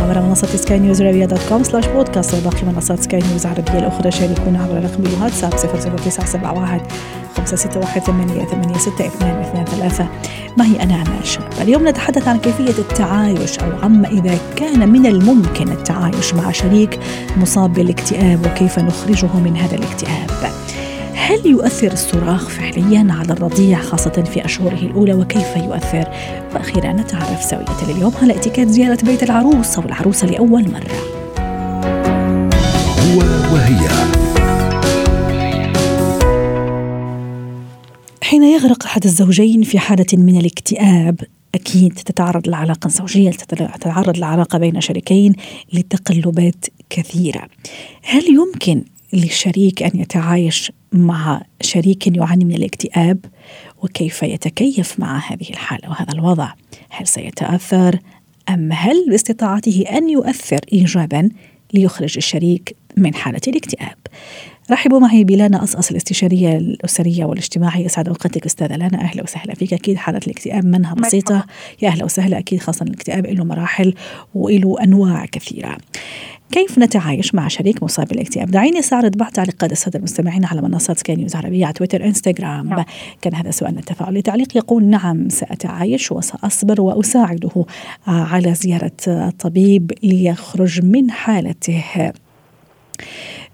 عبر منصة سكاي نيوز عربيه dot com slash podcast وباقي منصات سكاي نيوز العربيه الاخرى شاركونا عبر رقم الواتساب 00971 561 88 6223 معي أنا أمال شاب اليوم نتحدث عن كيفية التعايش أو عما إذا كان من الممكن التعايش مع شريك مصاب بالاكتئاب وكيف نخرجه من هذا الاكتئاب. هل يؤثر الصراخ فعليا على الرضيع خاصة في أشهره الأولى وكيف يؤثر؟ وأخيرا نتعرف سوية اليوم على اتكات زيارة بيت العروس أو العروسة لأول مرة. هو وهي. حين يغرق أحد الزوجين في حالة من الاكتئاب أكيد تتعرض العلاقة الزوجية تتعرض العلاقة بين شريكين لتقلبات كثيرة. هل يمكن للشريك أن يتعايش مع شريك يعاني من الاكتئاب وكيف يتكيف مع هذه الحالة وهذا الوضع؟ هل سيتأثر؟ أم هل باستطاعته أن يؤثر ايجابا ليخرج الشريك من حالة الاكتئاب؟ رحبوا معي بلانا أصأص الاستشارية الأسرية والاجتماعية. يسعد أوقاتك أستاذة لانا. أهلا وسهلا فيك. أكيد حالة الاكتئاب منها بسيطة. يا أهلا وسهلا. أكيد خاصة الاكتئاب له مراحل وله أنواع كثيرة. كيف نتعايش مع شريك مصاب بالاكتئاب؟ دعيني استعرض بعض تعليقات السادة المستمعين على منصات سكاي نيوز عربية على تويتر إنستغرام. نعم. كان هذا سؤالنا التفاعلي تعليق يقول نعم سأتعايش وسأصبر وأساعده على زيارة الطبيب ليخرج من حالته.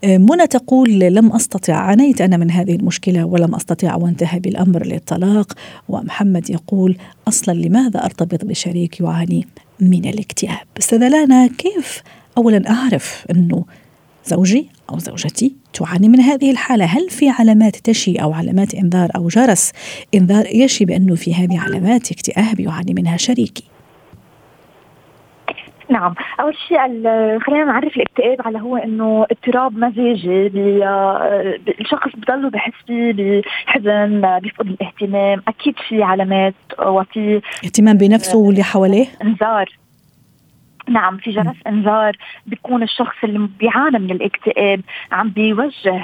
منى تقول لم أستطع عانيت أنا من هذه المشكلة ولم أستطع وانتهى بالأمر للطلاق. ومحمد يقول أصلا لماذا أرتبط بشريك يعاني من الاكتئاب؟ أستاذة لانا كيف اولا أعرف انه زوجي أو زوجتي تعاني من هذه الحالة؟ هل في علامات تشي أو علامات إنذار أو جرس إنذار يشي بأنه في هذه علامات اكتئاب يعاني منها شريكي؟ نعم. أول شيء خلينا نعرف الاكتئاب على هو إنه اضطراب مزاجي الشخص بضله بحس فيه بحزن بيفقد الاهتمام أكيد في علامات وفي اهتمام بنفسه واللي حواليه؟ انذار. نعم في جرس إنذار بيكون الشخص اللي بيعاني من الاكتئاب عم بيوجه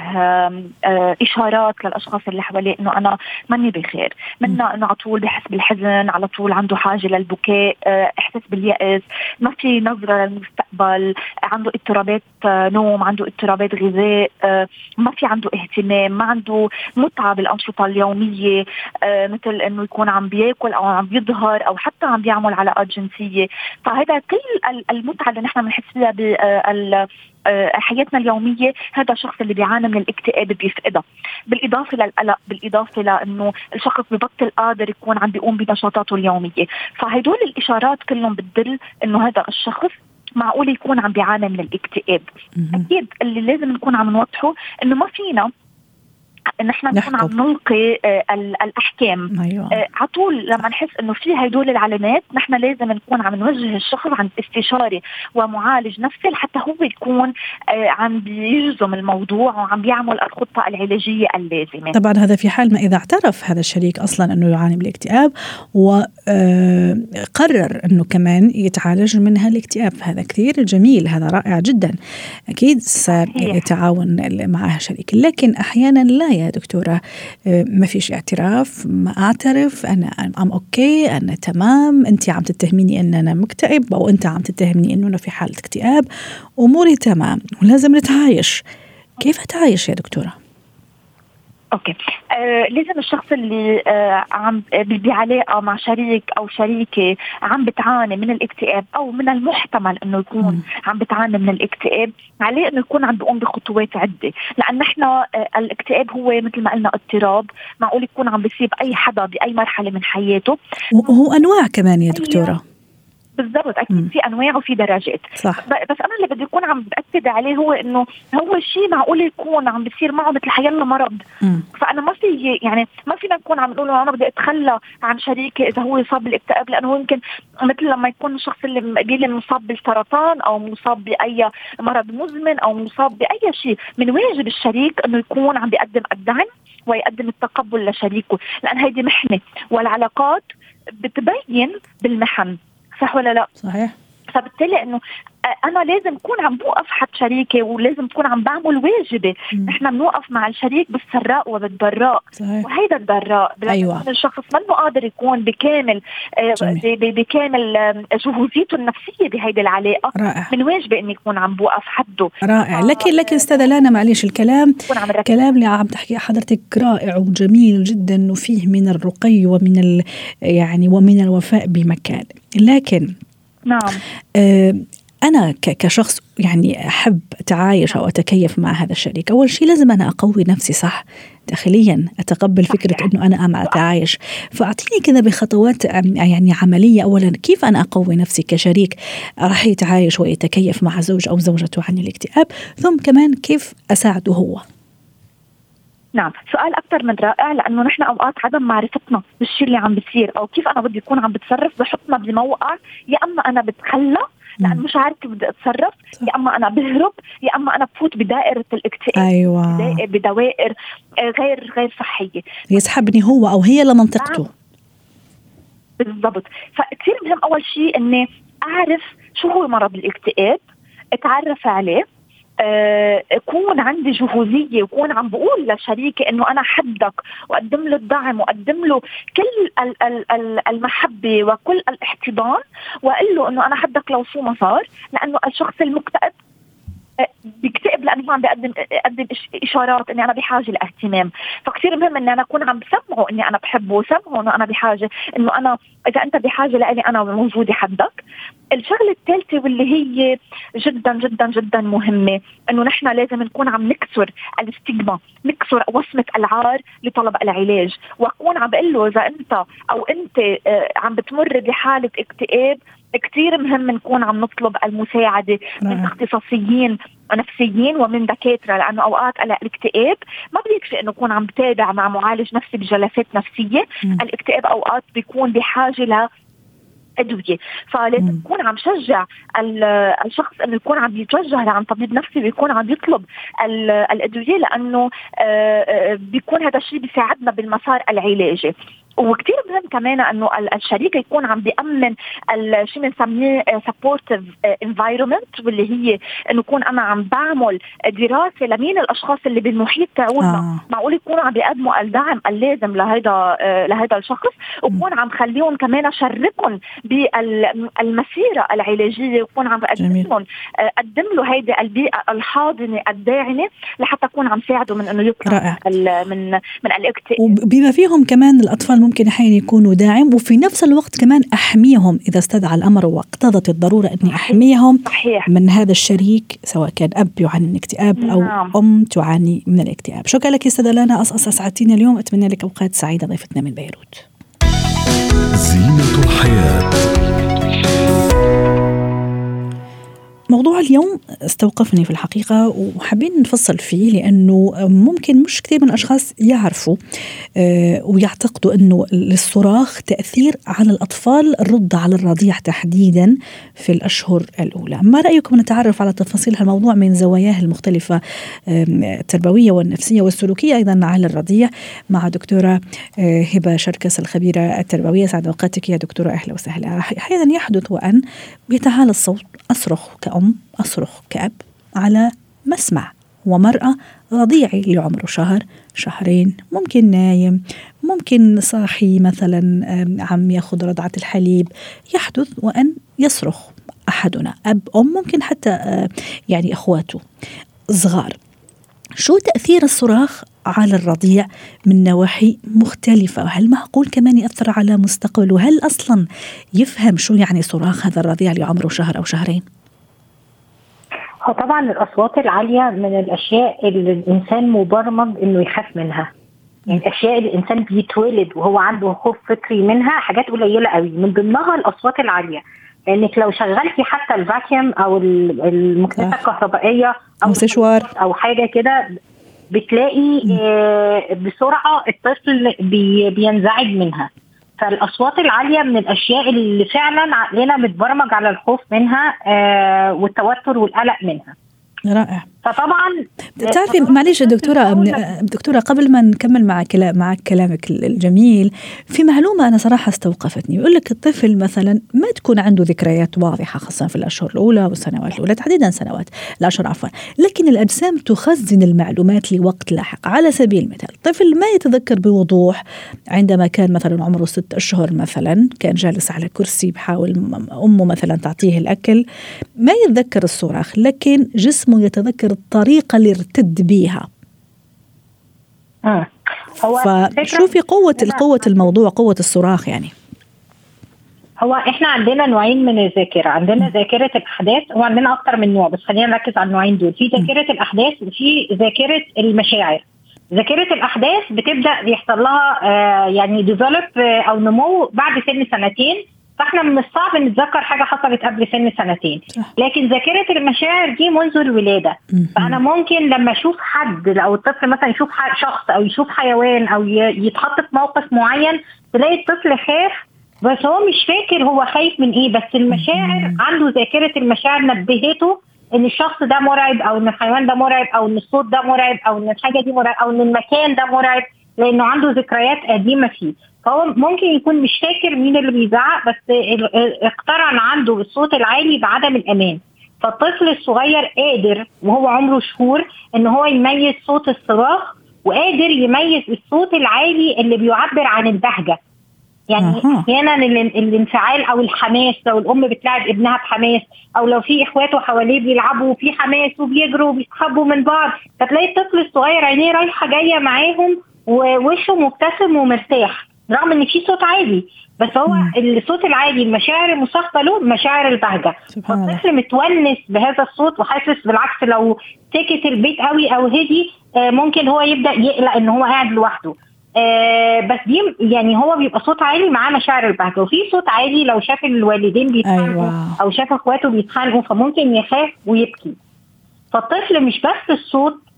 إشارات للأشخاص اللي حواليه إنه أنا ماني بخير منا إنه على طول بحس بالحزن على طول عنده حاجة للبكاء إحساس باليأس ما في نظرة للمستقبل عنده اضطرابات نوم عنده اضطرابات غذاء ما في عنده اهتمام ما عنده متعة بالأنشطة اليومية مثل إنه يكون عم بياكل أو عم بيظهر أو حتى عم بيعمل علاقات جنسية. فهذا كل المتعة اللي نحن بنحس فيها بال حياتنا اليومية هذا الشخص اللي بيعاني من الاكتئاب بيفقدها. بالإضافة للقلق بالإضافة لأنه الشخص ببطل قادر يكون عم بيقوم بنشاطاته اليومية. فهدول الإشارات كلهم بتدل إنه هذا الشخص معقول يكون عم بيعاني من الاكتئاب. أكيد اللي لازم نكون عم نوضحه إنه ما فينا نحن نكون عم نلقي آه الأحكام. أيوة. آه على طول لما نحس إنه في هدول العلامات نحن لازم نكون عم نوجه الشخص عند استشاري ومعالج نفسي لحتى هو يكون آه عم بيجزم الموضوع وعم بيعمل الخطة العلاجية اللازمة. طبعا هذا في حال ما إذا اعترف هذا الشريك أصلا إنه يعاني من الاكتئاب وقرر إنه كمان يتعالج من هالاكتئاب هذا كثير جميل هذا رائع جدا. أكيد سيتعاون معه شريك لكن أحيانا لا يا دكتورة. ما فيش اعتراف ما أعترف أنا I'm okay أنا تمام. أنت عم تتهميني أن أنا مكتئب أو أنت عم تتهمني أنه أنا في حالة اكتئاب. أموري تمام ولازم نتعايش. كيف أتعايش يا دكتورة؟ أوكي. آه لازم الشخص اللي آه عم بعلاقه مع شريك أو شريكة عم بتعاني من الاكتئاب أو من المحتمل إنه يكون. عم بتعاني من الاكتئاب عليه إنه يكون عم بيقوم بخطوات عدة. لأن نحن آه الاكتئاب هو مثل ما قلنا اضطراب معقول يكون عم بيصيب أي حدا بأي مرحلة من حياته. وهو أنواع كمان يا دكتورة. بالضبط أكيد في أنواع وفي درجات. صح. بس أنا اللي بدي اكون عم بأكد عليه هو إنه هو شيء معقول يكون عم بيصير معه مثل حيلا مرض. مم. فأنا ما في يعني ما فينا نكون عم نقول أنا بدي أتخلى عن شريكي إذا هو يصاب بالاكتئاب لأنه يمكن مثل لما يكون الشخص اللي قبيله مصاب بالسرطان أو مصاب بأي مرض مزمن أو مصاب بأي شيء من واجب الشريك إنه يكون عم بيقدم الدعم ويقدم التقبل لشريكه. لأن هيدي محنة والعلاقات بتبين بالمحن. صح ولا لا؟ صحيح فبالتالي إنه أنا لازم اكون عم بوقف حد شريكي ولازم اكون عم بعمل واجبي نحن بنوقف مع الشريك بالسراء وبالضراء. صحيح. وهيدا الضراء. أيوة. الشخص منه قادر يكون بكامل آه، جميل. بكامل آه، جهوزيته النفسية بهيدي العلاقة. رائع. من واجبي إني اكون عم بوقف حده. رائع. آه، لكن لكن أستاذة لانا معلش الكلام اكون عم ركز كلام اللي عم تحكي حضرتك رائع وجميل جدا وفيه من الرقي ومن ال يعني ومن الوفاء بمكان. لكن نعم. آه، أنا كشخص يعني أحب أتعايش أو أتكيف مع هذا الشريك. أول شيء لازم أنا أقوي نفسي صح؟ داخليا أتقبل فكرة. أنه أنا أم أتعايش. فأعطيني كذا بخطوات يعني عملية. أولا كيف أنا أقوي نفسي كشريك راح يتعايش ويتكيف مع زوج أو زوجته عن الاكتئاب؟ ثم كمان كيف أساعده هو؟ نعم. سؤال أكثر من رائع لأنه نحن أوقات عدم معرفتنا بالشيء اللي عم بيصير أو كيف أنا بدي أكون عم بتصرف بحطنا بموقع يا أما أنا بتخلى لأن مم. مش عارفه كيف بدي أتصرف. يا أما أنا بهرب يا أما أنا بفوت بدائرة الاكتئاب أيوة. بدائر- بدوائر آه، غير غير صحية. يسحبني هو أو هي لمنطقته. بالضبط. فكثير مهم أول شيء إني أعرف شو هو مرض الاكتئاب أتعرف عليه اكون عندي جهوزية واكون عم بقول لشريكي إنه أنا حدك وأقدم له الدعم وأقدم له كل ال- ال- ال- المحبة وكل الاحتضان وأقول له إنه أنا حدك لو شو ما صار لأنه الشخص المكتئب آه، لأنه هو عم بيقدم يقدم إش- إشارات إني أنا بحاجة لإهتمام. فكثير مهم إني أنا أكون عم بسمعه إني أنا بحبه وسمعه إنه أنا بحاجة إنه أنا إذا أنت بحاجة لإلي أنا موجودة حدك. الشغلة الثالثة واللي هي جدا جدا جدا مهمة إنه نحن لازم نكون عم نكسر الاستجما نكسر وصمة العار لطلب العلاج. وأكون عم بقول له إذا أنت أو أنت آه، عم بتمر بحالة اكتئاب كثير مهم نكون عم نطلب المساعدة من رائع. اختصاصيين نفسيين ومن دكاترة لأنه أوقات الاكتئاب ما بيكفي انه يكون عم بتابع مع معالج نفسي بجلسات نفسية مم. الاكتئاب أوقات بيكون بحاجة ل أدوية فلازم. نكون عم شجع ال- الشخص إنه يكون عم يتوجه لعند طبيب نفسي ويكون عم يطلب ال- الأدوية لأنه آه، آه، بيكون هذا الشيء بيساعدنا بالمسار العلاجي وكثير مهم كمان إنه ال- الشريك يكون عم بيأمن ال- شو بنسميه supportive environment واللي هي إنه يكون أنا عم بعمل دراسة لمين الأشخاص اللي بالمحيط تاعولنا آه. معقول يكونوا عم بيقدموا الدعم اللازم لهيدا آه، لهيدا الشخص وبكون عم خليهم كمان أشركهم بالمسيرة العلاجية وبكون عم بقدم. لهم آه، أقدم له هيدي البيئة الحاضنة الداعمة لحتى أكون عم ساعده من إنه يطلع من من الاكتئاب وبما فيهم كمان الأطفال ممكن أحيانا يكونوا داعم وفي نفس الوقت كمان أحميهم إذا استدعى الأمر واقتضت الضرورة أني أحميهم صحيح. من هذا الشريك سواء كان أب يعاني من الاكتئاب أو نعم. أم تعاني من الاكتئاب. شكرا لك أستاذة لانا. أسعدتينا اليوم. أتمنى لك أوقات سعيدة. ضيفتنا من بيروت. زينة الحياة. موضوع اليوم استوقفني في الحقيقة وحابين نفصل فيه لأنه ممكن مش كثير من الأشخاص يعرفوا آه، ويعتقدوا أنه للصراخ تأثير على الأطفال الرضع على الرضيع تحديدا في الأشهر الأولى. ما رأيكم نتعرف على تفاصيل هالموضوع من زواياه المختلفة التربوية والنفسية والسلوكية أيضا على الرضيع مع دكتورة آه، هبة شركس الخبيرة التربوية. سعد أوقاتك يا دكتورة أهلا وسهلا. أحيانا يحدث وأن يتعالى الصوت أصرخ كأم. أصرخ كأب على مسمع ومرأة رضيعي اللي عمره شهر شهرين ممكن نايم ممكن صاحي مثلا عم ياخذ رضعة الحليب يحدث وأن يصرخ أحدنا. أب أم ممكن حتى يعني أخواته صغار. شو تأثير الصراخ على الرضيع من نواحي مختلفة؟ هل معقول كمان يأثر على مستقبله؟ هل أصلا يفهم شو يعني صراخ هذا الرضيع اللي عمره شهر أو شهرين؟ طبعا الأصوات العالية من الأشياء اللي الإنسان مبرمج إنه يخاف منها يعني الأشياء اللي الإنسان بيتولد وهو عنده خوف فطري منها حاجات قليلة قوي من ضمنها الأصوات العالية لأنك لو شغلتي حتى الفاكيوم أو ال- المكنسه صح. الكهربائية أو أو السشوار. أو حاجة كده بتلاقي آه، بسرعة الطفل بي بينزعج منها فالأصوات العالية من الأشياء اللي فعلا عقلنا متبرمج على الخوف منها آه، والتوتر والقلق منها. رائع. فطبعا تعرفي معلش يا دكتورة دكتورة قبل ما نكمل مع كلام معك كلامك الجميل في معلومة أنا صراحة استوقفتني. يقول لك الطفل مثلا ما تكون عنده ذكريات واضحة خاصة في الأشهر الأولى والسنوات الأولى تحديدا سنوات الأشهر عفوا. لكن الأجسام تخزن المعلومات لوقت لاحق. على سبيل المثال الطفل ما يتذكر بوضوح عندما كان مثلا عمره ست أشهر مثلا كان جالس على كرسي بحاول أمه مثلا تعطيه الأكل ما يتذكر الصراخ لكن جسمه يتذكر الطريقة اللي ارتد بيها. الفكرة فشوفي قوة قوة الموضوع قوة الصراخ يعني. هو إحنا عندنا نوعين من الذاكرة. عندنا ذاكرة الأحداث وعندنا أكتر من نوع بس خلينا نركز على النوعين دول. في ذاكرة الأحداث وفي ذاكرة المشاعر. ذاكرة الأحداث بتبدأ يحصل لها آه يعني ديفلوب أو نمو بعد سن سنتين. فاحنا من الصعب نتذكر حاجة حصلت قبل سن سنتين. لكن ذاكرة المشاعر دي منذ الولادة. فأنا ممكن لما أشوف حد أو الطفل مثلا يشوف شخص أو يشوف حيوان أو يتحط في موقف معين تلاقي الطفل خاف بس هو مش فاكر هو خايف من إيه. بس المشاعر عنده ذاكرة المشاعر نبهته إن الشخص ده مرعب أو إن الحيوان ده مرعب أو إن الصوت ده مرعب أو إن الحاجة دي مرعب أو إن المكان ده مرعب لأنه عنده ذكريات قديمة فيه. فهو ممكن يكون مش فاكر مين اللي بيزعق بس اقترن عنده بالصوت العالي بعدم الأمان. فالطفل الصغير قادر وهو عمره شهور إن هو يميز صوت الصراخ وقادر يميز الصوت العالي اللي بيعبر عن البهجة. يعني. أحيانا ال- الانفعال أو الحماس لو الأم بتلاعب ابنها بحماس أو لو في إخواته حواليه بيلعبوا وفي حماس وبيجروا وبيسحبوا من بعض فتلاقي الطفل الصغير عينيه رايحة جاية معاهم ووشه مبتسم ومرتاح. رغم إن في صوت عالي بس هو مم. الصوت العالي المشاعر المصاحبه له مشاعر البهجة. فالطفل متونس بهذا الصوت وحاسس بالعكس لو سكت البيت قوي أو هدي آه، ممكن هو يبدأ يقلق إن هو قاعد لوحده. آه بس دي يعني هو بيبقى صوت عالي معاه مشاعر البهجة. وفي صوت عالي لو شاف الوالدين بيتخانقوا أيوة. أو شاف أخواته بيتخانقوا فممكن يخاف ويبكي. فالطفل مش بس الصوت ال-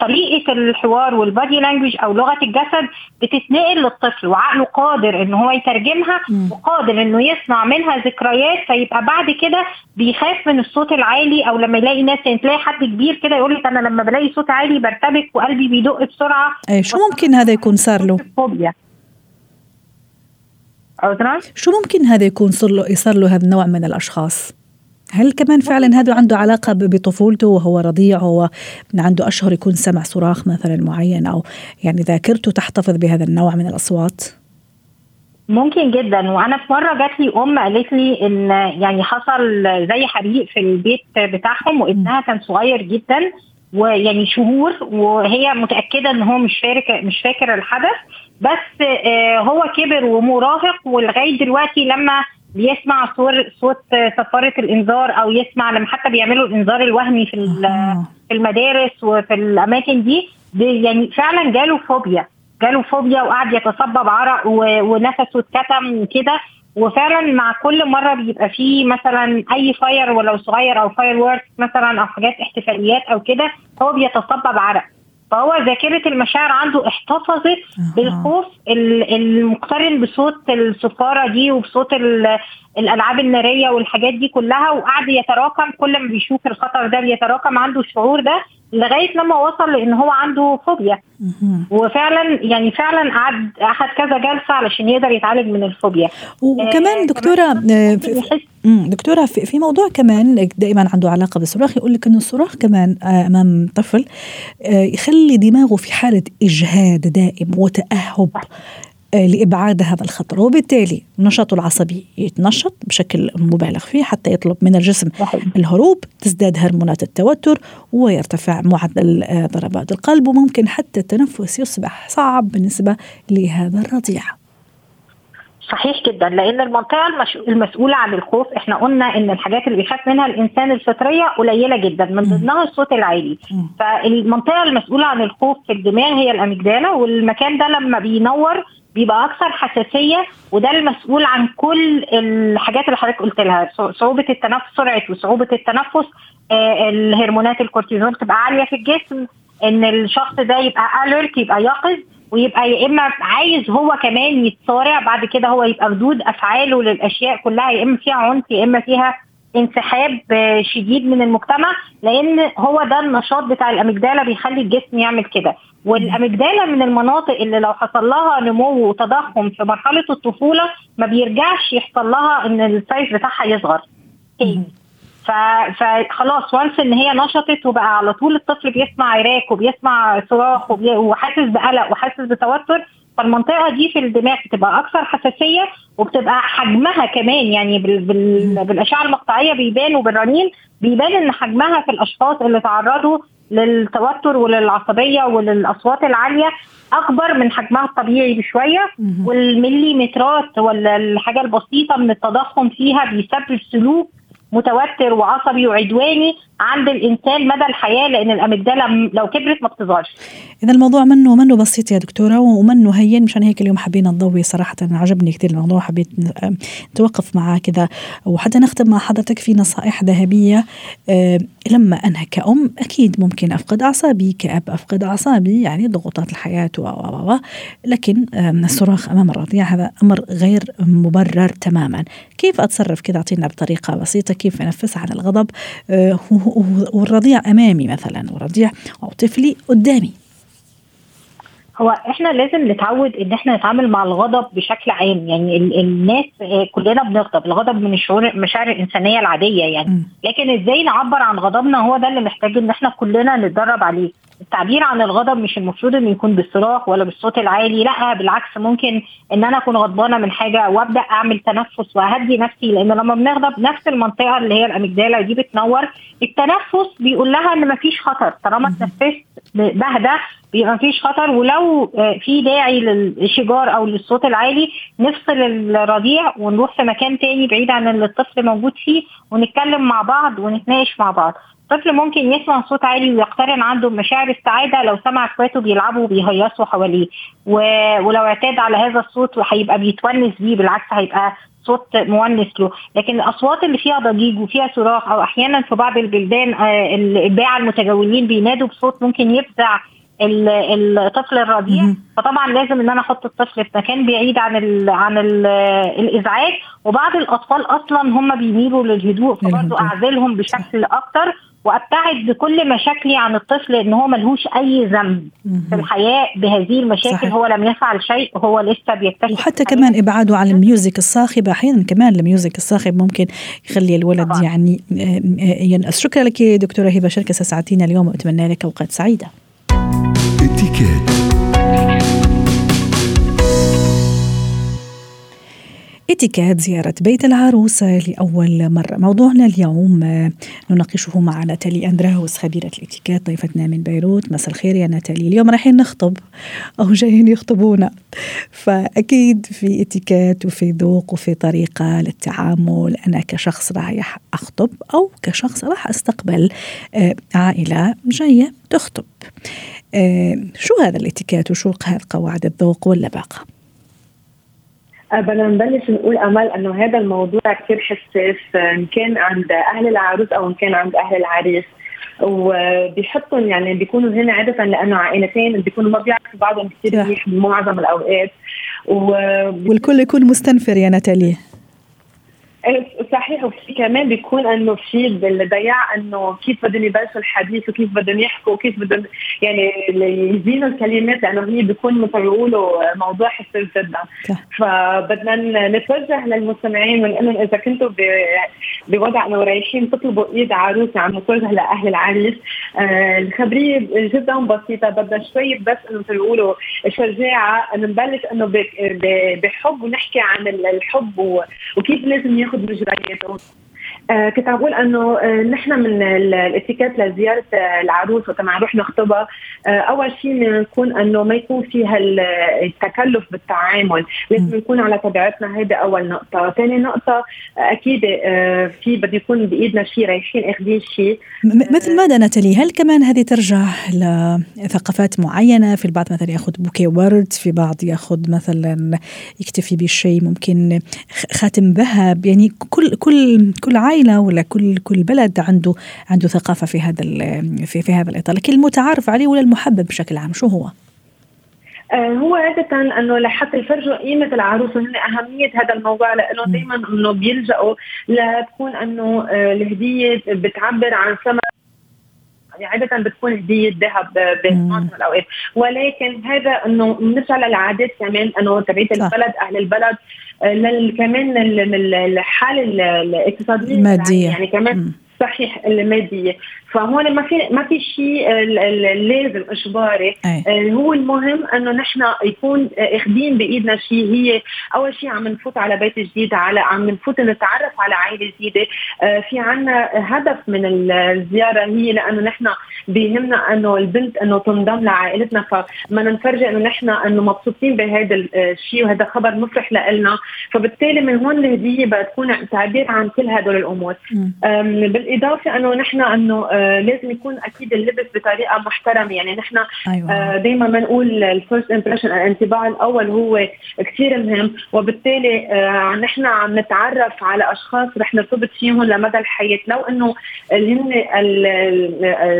طريقة الحوار والبادي لانجوج أو لغة الجسد بتتنقل للطفل وعقله قادر إن هو يترجمها. وقادر إنه يصنع منها ذكريات فيبقى بعد كده بيخاف من الصوت العالي أو لما يلاقي ناس يعني تلاقي حد كبير كده يقول لك أنا لما بلاقي صوت عالي برتبك وقلبي بيدق بسرعة. أي شو ممكن هذا يكون صار له؟ فوبيا شو ممكن هذا يكون صار له صار له هذا النوع من الأشخاص؟ هل كمان فعلا هذا عنده علاقة بطفولته وهو رضيع هو من عنده أشهر يكون سمع صراخ مثلا معين أو يعني ذاكرته تحتفظ بهذا النوع من الأصوات؟ ممكن جدا. وأنا في مرة جات لي أم قالت لي إن يعني حصل زي حريق في البيت بتاعهم وابنها كان صغير جدا ويعني شهور وهي متأكدة إن هو مش فاكر مش فاكر الحدث. بس آه، هو كبر ومراهق ولغاية دلوقتي لما بيسمع صور صوت صفاره الإنذار أو يسمع لما حتى بيعملوا الإنذار الوهمي في آه. في المدارس وفي الأماكن دي, دي يعني فعلا جاله فوبيا. جاله فوبيا وقعد يتصبب عرق ونفسه اتكتم كده. وفعلا مع كل مرة بيبقى فيه مثلا أي fire ولو صغير أو firework مثلا أو حاجات احتفاليات أو كده هو بيتصبب عرق فهو ذاكرة المشاعر عنده احتفظت. بالخوف ال- المقترن بصوت الصفاره دي وبصوت ال- الألعاب النارية والحاجات دي كلها وقعد يتراكم كل ما بيشوف الخطر ده بيتراكم عنده الشعور ده لغاية لما وصل لإن هو عنده فوبيا. وفعلا يعني فعلا قعد اخذ كذا جلسة علشان يقدر يتعالج من الفوبيا. وكمان آه، آه، في- يحس مم، دكتورة في, موضوع كمان دائما عنده علاقة بالصراخ يقول لك إنه الصراخ كمان آه، أمام طفل آه، يخلي دماغه في حالة إجهاد دائم وتأهب. آه، لإبعاد هذا الخطر وبالتالي نشاطه العصبي يتنشط بشكل مبالغ فيه حتى يطلب من الجسم. الهروب تزداد هرمونات التوتر ويرتفع معدل آه، ضربات القلب وممكن حتى التنفس يصبح صعب بالنسبة لهذا الرضيع صحيح جدا لأن المنطقة. المسؤولة عن الخوف إحنا قلنا إن الحاجات اللي بيخاف منها الإنسان الفطرية قليلة جدا من ضمنها الصوت العالي. فالمنطقة المسؤولة عن الخوف في الدماغ هي الأميجدالا والمكان ده لما بينور بيبقى أكثر حساسية وده المسؤول عن كل الحاجات اللي حضرتك قلت لها صعوبة التنفس سرعة وصعوبة التنفس آه الهرمونات الكورتيزون بتبقى عالية في الجسم إن الشخص ده يبقى اليرت يبقى يقظ ويبقى يا إما عايز هو كمان يتصارع بعد كده هو يبقى ردود أفعاله للأشياء كلها يا إما فيها عنف يا إما فيها انسحاب شديد من المجتمع لأن هو ده النشاط بتاع الأميجدالا بيخلي الجسم يعمل كده. وال amygdala من المناطق اللي لو حصل لها نمو وتضخم في مرحلة الطفولة ما بيرجعش يحصل لها إن ال size بتاعها يصغر. تاني فخلاص once إن هي نشطت وبقى على طول الطفل بيسمع عراك وبيسمع صراخ وحاسس بقلق وحاسس بتوتر فالمنطقة دي في الدماغ بتبقى أكثر حساسية وبتبقى حجمها كمان يعني بال بال بالأشعة المقطعية بيبان وبالرنين بيبان إن حجمها في الأشخاص اللي تعرضوا للتوتر وللعصبية وللأصوات العالية أكبر من حجمها الطبيعي بشوية. والمليمترات ولا الحاجة البسيطة من التضخم فيها بيسبب سلوك متوتر وعصبي وعدواني عند الإنسان مدى الحياة لأن الأميجدالا لو كبرت ما بتظهرش. إذا الموضوع منه منه بسيط يا دكتورة ومنه هين. مشان هيك اليوم حبينا نضوي صراحة عجبني كثير الموضوع. حبيت نتوقف معاه كذا. وحتى نختم مع حضرتك في نصائح ذهبية. لما أنا كأم أكيد ممكن أفقد أعصابي كأب أفقد أعصابي يعني ضغوطات الحياة و و لكن الصراخ أمام الرضيع هذا أمر غير مبرر تماما. كيف أتصرف كذا؟ أعطينا بطريقة بسيطة كيف انفس عن الغضب والرضيع أمامي مثلا والرضيع أو طفلي قدامي. هو إحنا لازم نتعود إن إحنا نتعامل مع الغضب بشكل عام. يعني الناس كلنا بنغضب. الغضب من الشعور المشاعر الإنسانية العادية يعني. لكن إزاي نعبر عن غضبنا؟ هو ده اللي محتاج إن إحنا كلنا نتدرب عليه. التعبير عن الغضب مش المفروض إنه يكون بالصراخ ولا بالصوت العالي لأ بالعكس ممكن إن أنا أكون غضبانة من حاجة وأبدأ أعمل تنفس وأهدي نفسي لأن لما بنغضب نفس المنطقة اللي هي الأميجدالا دي بتنور التنفس بيقول لها إن مفيش خطر. طالما اتنفست بهدى بيبقى مفيش خطر. ولو في داعي للشجار أو للصوت العالي نفصل الرضيع ونروح في مكان تاني بعيد عن اللي الطفل موجود فيه ونتكلم مع بعض ونتناقش مع بعض. الطفل ممكن يسمع صوت عالي ويقترن عنده مشاعر السعادة لو سمع اخواته بيلعبوا وبيهيصوا حواليه. و... ولو اعتاد على هذا الصوت هيبقى بيتونس بيه بالعكس هيبقى صوت مونس له. لكن الاصوات اللي فيها ضجيج وفيها صراخ أو أحيانا في بعض البلدان الباعة المتجولين بينادوا بصوت ممكن يفزع الطفل الرضيع. فطبعا لازم إن أنا أحط الطفل في مكان بعيد عن ال عن ال الإزعاج. وبعض الأطفال أصلا هم بيميلوا للهدوء فبرضه أعزلهم بشكل أكتر. وأبتعد بكل مشاكلي عن الطفل إن هو ملهوش أي ذنب في الحياة بهذه المشاكل صحيح. هو لم يفعل شيء هو لسه بيكتشف وحتى كمان إبعاده عن ال music الصاخبة أحيانا كمان ال music الصاخب ممكن يخلي الولد طبعا. يعني ينقص. شكرا لك دكتورة هبة شركة ساعتينا اليوم وأتمنى لك أوقات سعيدة. اتيكات زيارة بيت العروسة لأول مرة. موضوعنا اليوم نناقشه مع ناتالي أندراوس خبيرة الاتيكات ضيفتنا من بيروت. مساء الخير يا ناتالي. اليوم رايحين نخطب أو جايين يخطبونا. فأكيد في اتيكات وفي ذوق وفي طريقة للتعامل. أنا كشخص رايح أخطب أو كشخص راح أستقبل عائلة جاية تخطب. شو هذا الاتيكات وشو هذا قواعد الذوق واللباقة؟ بدنا نبلش نقول امل إنه هذا الموضوع كثير حساس إن كان عند أهل العروس أو إن كان عند أهل العريس. وبيحطهم يعني بيكونوا هنا عادة لأنه عائلتين بيكونوا ما بيعرفوا بعضهم كثير منيح بمعظم الأوقات. و... والكل يكون مستنفر يا ناتالي. صحيح. وفي كمان بيكون إنه في بالضياع إنه كيف بدهم يبلشوا الحديث وكيف بدهم يحكوا وكيف بدهم يعني يزينوا الكلمات لأنه هي بيكون مثل بيقولوا موضوع حساس جدا فبدنا نتوجه للمستمعين ونقول لهم إذا كنتوا بوضع إنه رايحين تطلبوا إيد عروسه عم نتوجه لأهل العريس. آه الخبرية جدا بسيطة بدنا شوي بس إنه مثل بيقولوا شجاعة إنه نبلش إنه بحب ونحكي عن الحب وكيف لازم ياخذ çok büyük bir آه كنت عم بقول إنه آه نحن من الاتيكيت لزيارة العروس وقت ما نروح نخطبها. آه أول شيء نكون إنه ما يكون فيها التكلف بالتعامل لازم نكون على طبيعتنا هيدي أول نقطة. ثاني نقطة أكيد آه في بده يكون بإيدنا شيء رايحين أخذين شيء مثل ماذا نتالي هل كمان هذه ترجع لثقافات معينة؟ في البعض مثلا يأخذ بوكي ورد في بعض يأخذ مثلا يكتفي بشيء ممكن خاتم ذهب. يعني كل كل كل عائله ولا كل كل بلد عنده عنده ثقافة في هذا في في هذا الإطار. لكن المتعارف عليه ولا المحبب بشكل عام شو هو؟ آه هو عادة أنه لحتى يفرجوا قيمة العروس وهن أهمية هذا الموضوع لأنه دائما أنه بيلجأوا لتكون أنه آه الهدية بتعبر عن ثمن يعني عادة بتكون هدية ذهب بمعظم الأوقات. ولكن هذا إنه بنرجع للعادات كمان إنه تبعية البلد أهل البلد كمان الحالة الاقتصادية المادية يعني كمان م. صحيح الماديه فهون ما في ما في شيء لازم اجباري أي. هو المهم إنه نحن يكون اخذين بإيدنا شيء. هي أول شيء عم نفوت على بيت جديد على عم نفوت نتعرف على عائلة جديدة. آه، في عنا هدف من الزيارة هي لأنه نحن بيهمنا إنه البنت إنه تنضم لعائلتنا. فما نفرجي إنه نحن إنه مبسوطين بهذا الشيء وهذا خبر مفرح لنا فبالتالي من هون الهدية بتكون تعبير عن كل هدول الأمور. بالإضافة أنه نحن أنه آه، لازم يكون أكيد اللبس بطريقة محترمة. يعني نحن أيوة. آه، دائما بنقول ال first impression الانطباع الأول هو كثير مهم. وبالتالي آه، نحن عم نتعرف على أشخاص رح نرتبط فيهم لمدى الحياة. لو أنه هن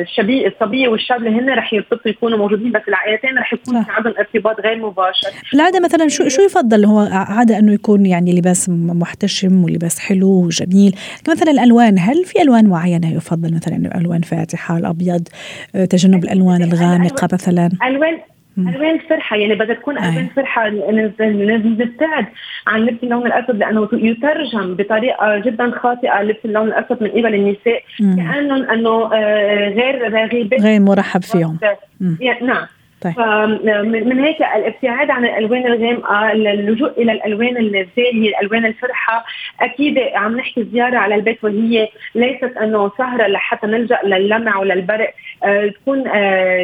الشبي الصبيه والشاب اللي هن رح يرتبطوا يكونوا موجودين بس العائلتين رح يكون في عندهم ارتباط غير مباشر. العاده مثلا شو شو يفضل؟ هو عادة أنه يكون يعني لباس محتشم ولباس حلو وجميل. مثلا الألوان هل في ألوان معينة يفضل مثلا الوان فاتحة الأبيض آه، تجنب الألوان الغامقة مثلا. الوان ألوان فرحة يعني بدها تكون ألوان فرحة نبتعد عن لبس اللون الأسود لأنه يترجم بطريقة جدا خاطئة لبس اللون الأسود من قبل النساء. كأنهم إنه آه، غير راغبين غير مرحب فيهم. نعم. طيب. من هيك الابتعاد عن الألوان الغامقه اللجوء إلى الألوان الزاهية الألوان الفرحة أكيد عم نحكي زيارة على البيت وهي ليست إنه سهرة لحتى نلجأ للمع وللبرق آه تكون آه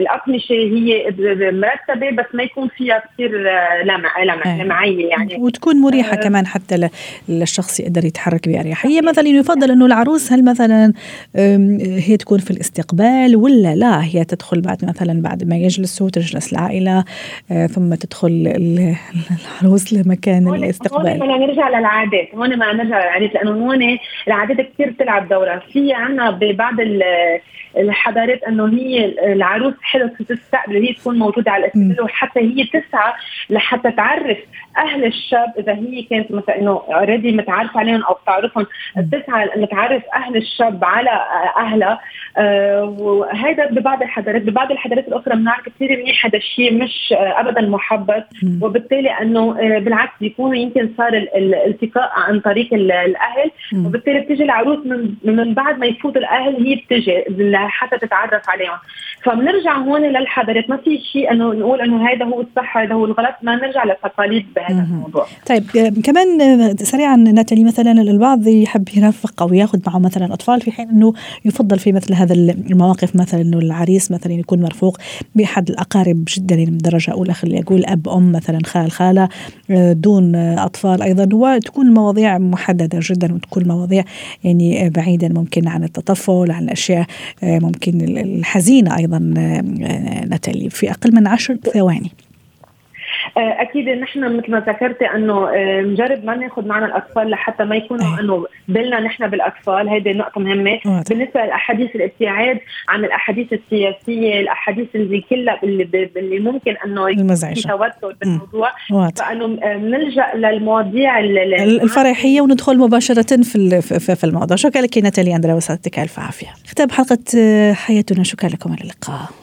الاقمشه هي مرتبة بس ما يكون فيها كثير آه، لمع لمع أيه. لمعية يعني. وتكون مريحة آه. كمان حتى للشخص يقدر يتحرك باريحيه مثلا يفضل إنه العروس هل مثلا هي تكون في الاستقبال ولا لا؟ هي تدخل بعد مثلا بعد ما يجلسوا تجلس العائلة آه، ثم تدخل العروس لمكان الاستقبال. هون نرجع للعادات. هون ما نرجع للعادات لأنه هون العادات كثير بتلعب دورها. في عنا ببعض الحضارات انه هي العروس حلو تستقبل هي تكون موجودة على الاستقبال وحتى هي تسعى لحتى تعرف أهل الشاب إذا هي كانت مثلا إنه اوريدي متعارف عليهم أو بتعرفهم بتسعى انه تعرف أهل الشاب على أهلها. آه وهذا ببعض الحضارات ببعض الحضارات الأخرى بنعرف كثير منيح هذا الشيء مش ابدا محبط. وبالتالي إنه آه بالعكس بيكون يمكن صار الالتقاء عن طريق الأهل. وبالتالي بتيجي العروس من من بعد ما يفوت الأهل هي بتجي حتى تتعرف عليهم. فبنرجع هون للحضارات. ما في شيء إنه نقول إنه هذا هو الصح هذا هو الغلط. ما نرجع للتقاليد بهذا الموضوع. طيب كمان سريعا ناتالي مثلا البعض يحب يرافق أو ياخذ معه مثلا أطفال في حين إنه يفضل في مثل هذا المواقف مثلا إنه العريس مثلا يكون مرفوق بأحد الأقارب جدا يعني من درجة أولى خليني أقول أب أم مثلا خال خالة دون أطفال أيضا. وتكون المواضيع محددة جدا وتكون مواضيع يعني بعيدا ممكن عن التطفل عن الأشياء ممكن الحزينة أيضا نتالي في أقل من عشر ثواني. آه، أكيد نحن مثل ما ذكرتي أنه آه، نجرب ما ناخذ معنا الأطفال لحتى ما يكونوا أنه بالنا نحن بالأطفال هيدي نقطة مهمة. بالنسبة للاحاديث الابتعاد عن الأحاديث السياسية الأحاديث اللي كلها اللي, اللي ممكن أنه في توتر بالموضوع. فأنه آه، نلجأ للمواضيع الفرحيه وندخل مباشرة في في الموضوع. شكرا لك ناتالي أندرا وسعدتك. ألف عافية. ختام حلقة حياتنا. شكرا لكم. على اللقاء.